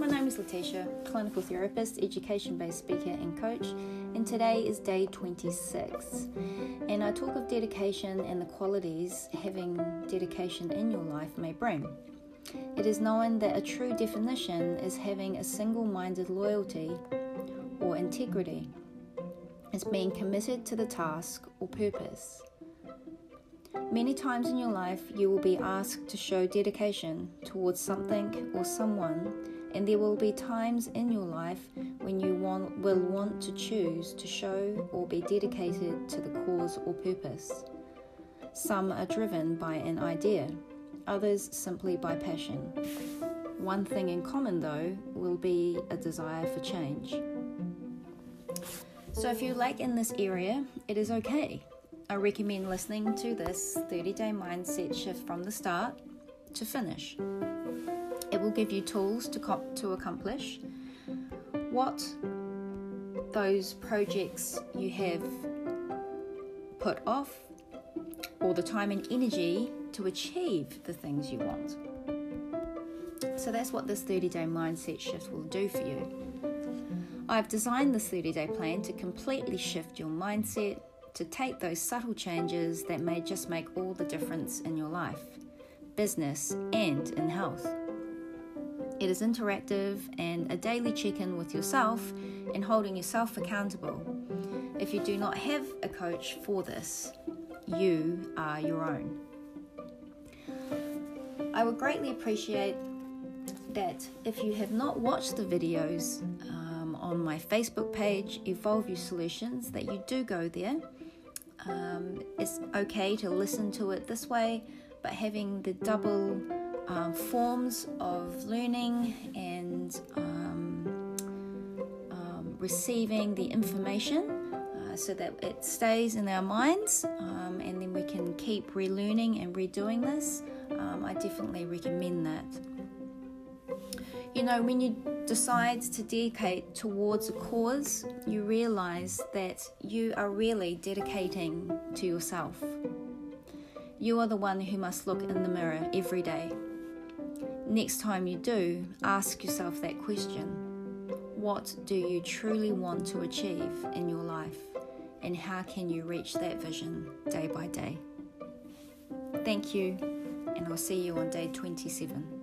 name's Letitia, clinical therapist, education based speaker, and coach, and today is day 26. And I talk of dedication and the qualities having dedication in your life may bring. It is known that a true definition is having a single minded loyalty or integrity, is being committed to the task or purpose. Many times in your life, you will be asked to show dedication towards something or someone, and there will be times in your life when you want, will want to choose to show or be dedicated to the cause or purpose. Some are driven by an idea, others simply by passion. One thing in common, though, will be a desire for change. So, if you lack in this area, it is okay. I recommend listening to this 30 day mindset shift from the start to finish. It will give you tools to, to accomplish what those projects you have put off or the time and energy to achieve the things you want. So that's what this 30 day mindset shift will do for you. I've designed this 30 day plan to completely shift your mindset, to take those subtle changes that may just make all the difference in your life, business, and in health. It is interactive and a daily check in with yourself and holding yourself accountable. If you do not have a coach for this, you are your own. I would greatly appreciate that if you have not watched the videos um, on my Facebook page, Evolve You Solutions, that you do go there um, it's okay to listen to it this way, but having the double um, forms of learning and um, um receiving the information uh, so that it stays in our minds um, and then we can keep relearning and redoing this, um, I definitely recommend that. You know, when you decide to dedicate towards a cause, you realize that you are really dedicating to yourself. You are the one who must look in the mirror every day. Next time you do, ask yourself that question What do you truly want to achieve in your life? And how can you reach that vision day by day? Thank you, and I'll see you on day 27.